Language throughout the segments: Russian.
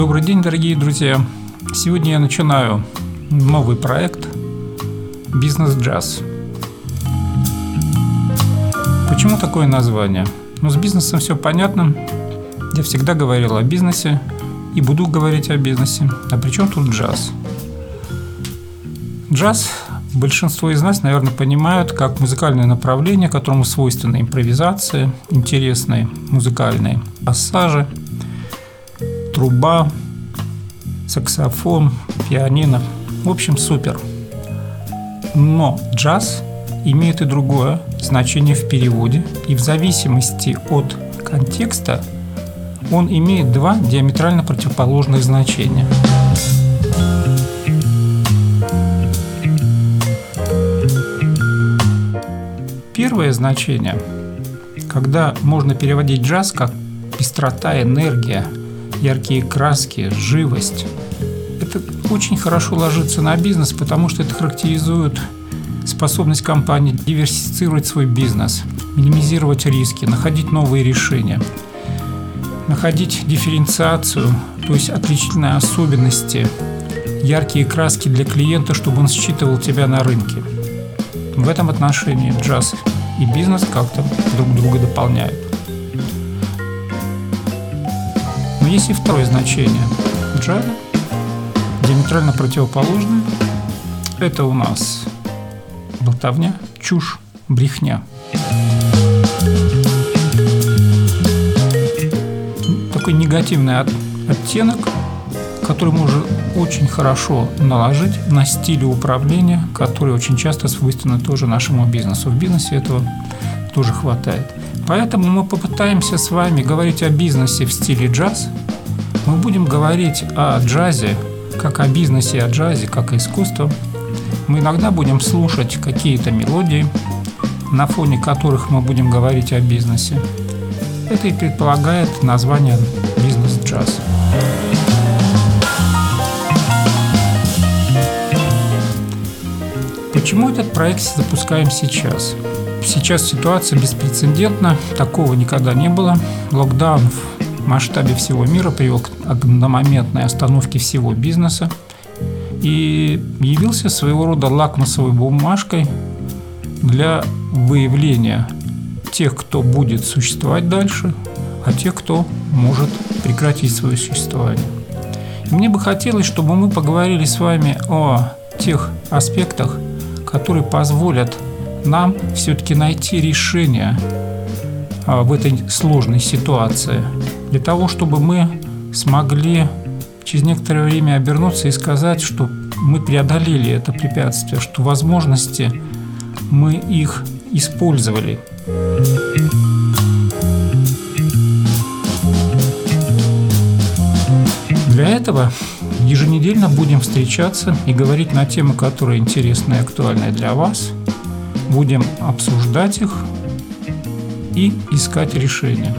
Добрый день, дорогие друзья! Сегодня я начинаю новый проект «Бизнес-джаз». Почему такое название? Ну, с бизнесом все понятно. Я всегда говорил о бизнесе и буду говорить о бизнесе. А при чем тут джаз? Джаз большинство из нас, наверное, понимают как музыкальное направление, которому свойственны импровизация, интересные музыкальные пассажи, труба, саксофон, пианино. В общем, супер. Но джаз имеет и другое значение в переводе, и в зависимости от контекста он имеет два диаметрально противоположных значения. Первое значение, когда можно переводить джаз как пестрота, энергия, яркие краски, живость. Это очень хорошо ложится на бизнес, потому что это характеризует способность компании диверсифицировать свой бизнес, минимизировать риски, находить новые решения, находить дифференциацию, то есть отличительные особенности, яркие краски для клиента, чтобы он считывал тебя на рынке. В этом отношении джаз и бизнес как-то друг друга дополняют. Есть и второе значение джаза, диаметрально противоположное. Это у нас болтовня, чушь, брехня. Такой негативный оттенок, который может очень хорошо наложить на стиль управления, который очень часто свойственно тоже нашему бизнесу. В бизнесе этого тоже хватает. Поэтому мы попытаемся с вами говорить о бизнесе в стиле джаз. Мы будем говорить о джазе, как о бизнесе о джазе, как о искусстве. Мы иногда будем слушать какие-то мелодии, на фоне которых мы будем говорить о бизнесе. Это и предполагает название «бизнес-джаз». Почему этот проект запускаем сейчас? Сейчас ситуация беспрецедентна, такого никогда не было. Локдаун в масштабе всего мира привел к одномоментной остановке всего бизнеса и явился своего рода лакмусовой бумажкой для выявления тех, кто будет существовать дальше, а тех, кто может прекратить свое существование. И мне бы хотелось, чтобы мы поговорили с вами о тех аспектах, которые позволят нам все-таки найти решение а, в этой сложной ситуации, для того, чтобы мы смогли через некоторое время обернуться и сказать, что мы преодолели это препятствие, что возможности мы их использовали. Для этого еженедельно будем встречаться и говорить на темы, которые интересны и актуальны для вас – будем обсуждать их и искать решения.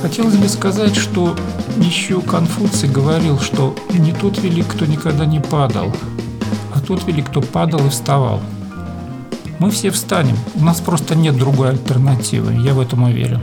Хотелось бы сказать, что еще Конфуций говорил, что не тот велик, кто никогда не падал, а тот велик, кто падал и вставал. Мы все встанем, у нас просто нет другой альтернативы, я в этом уверен.